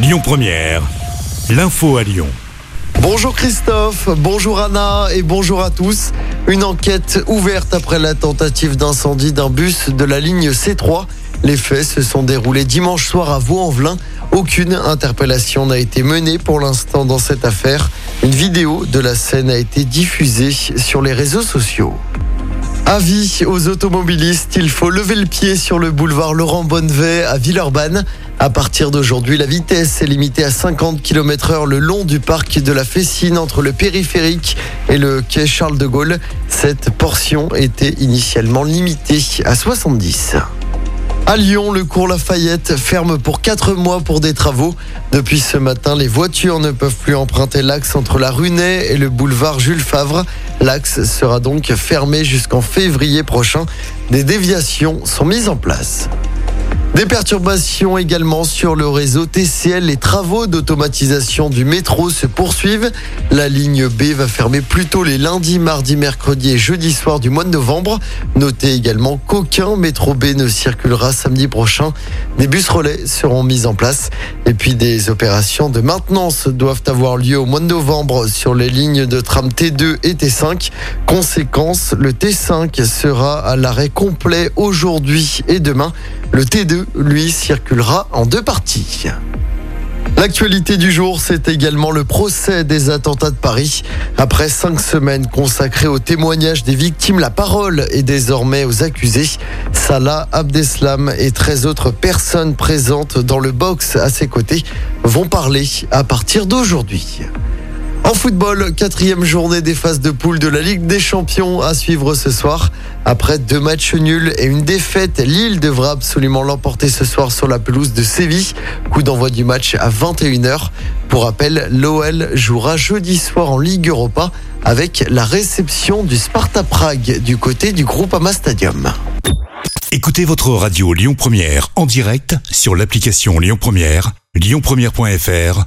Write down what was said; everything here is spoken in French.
Lyon Première, l'info à Lyon. Bonjour Christophe, bonjour Anna et bonjour à tous. Une enquête ouverte après la tentative d'incendie d'un bus de la ligne C3. Les faits se sont déroulés dimanche soir à Vaux-en-Velin. Aucune interpellation n'a été menée pour l'instant dans cette affaire. Une vidéo de la scène a été diffusée sur les réseaux sociaux. Avis aux automobilistes, il faut lever le pied sur le boulevard Laurent Bonnevet à Villeurbanne. À partir d'aujourd'hui, la vitesse est limitée à 50 km heure le long du parc de la Fessine entre le périphérique et le quai Charles de Gaulle. Cette portion était initialement limitée à 70. À Lyon, le cours Lafayette ferme pour 4 mois pour des travaux. Depuis ce matin, les voitures ne peuvent plus emprunter l'axe entre la Runée et le boulevard Jules Favre. L'axe sera donc fermé jusqu'en février prochain. Des déviations sont mises en place. Des perturbations également sur le réseau TCL. Les travaux d'automatisation du métro se poursuivent. La ligne B va fermer plutôt les lundis, mardis, mercredis et jeudi soir du mois de novembre. Notez également qu'aucun métro B ne circulera samedi prochain. Des bus relais seront mis en place. Et puis des opérations de maintenance doivent avoir lieu au mois de novembre sur les lignes de tram T2 et T5. Conséquence, le T5 sera à l'arrêt complet aujourd'hui et demain. Le T2, lui, circulera en deux parties. L'actualité du jour, c'est également le procès des attentats de Paris. Après cinq semaines consacrées au témoignage des victimes, la parole est désormais aux accusés. Salah Abdeslam et 13 autres personnes présentes dans le box à ses côtés vont parler à partir d'aujourd'hui. En football, quatrième journée des phases de poule de la Ligue des Champions à suivre ce soir. Après deux matchs nuls et une défaite, Lille devra absolument l'emporter ce soir sur la pelouse de Séville. Coup d'envoi du match à 21h. Pour rappel, l'OL jouera jeudi soir en Ligue Europa avec la réception du Sparta Prague du côté du groupe Ama Stadium. Écoutez votre radio Lyon Première en direct sur l'application Lyon Première, lyonpremière.fr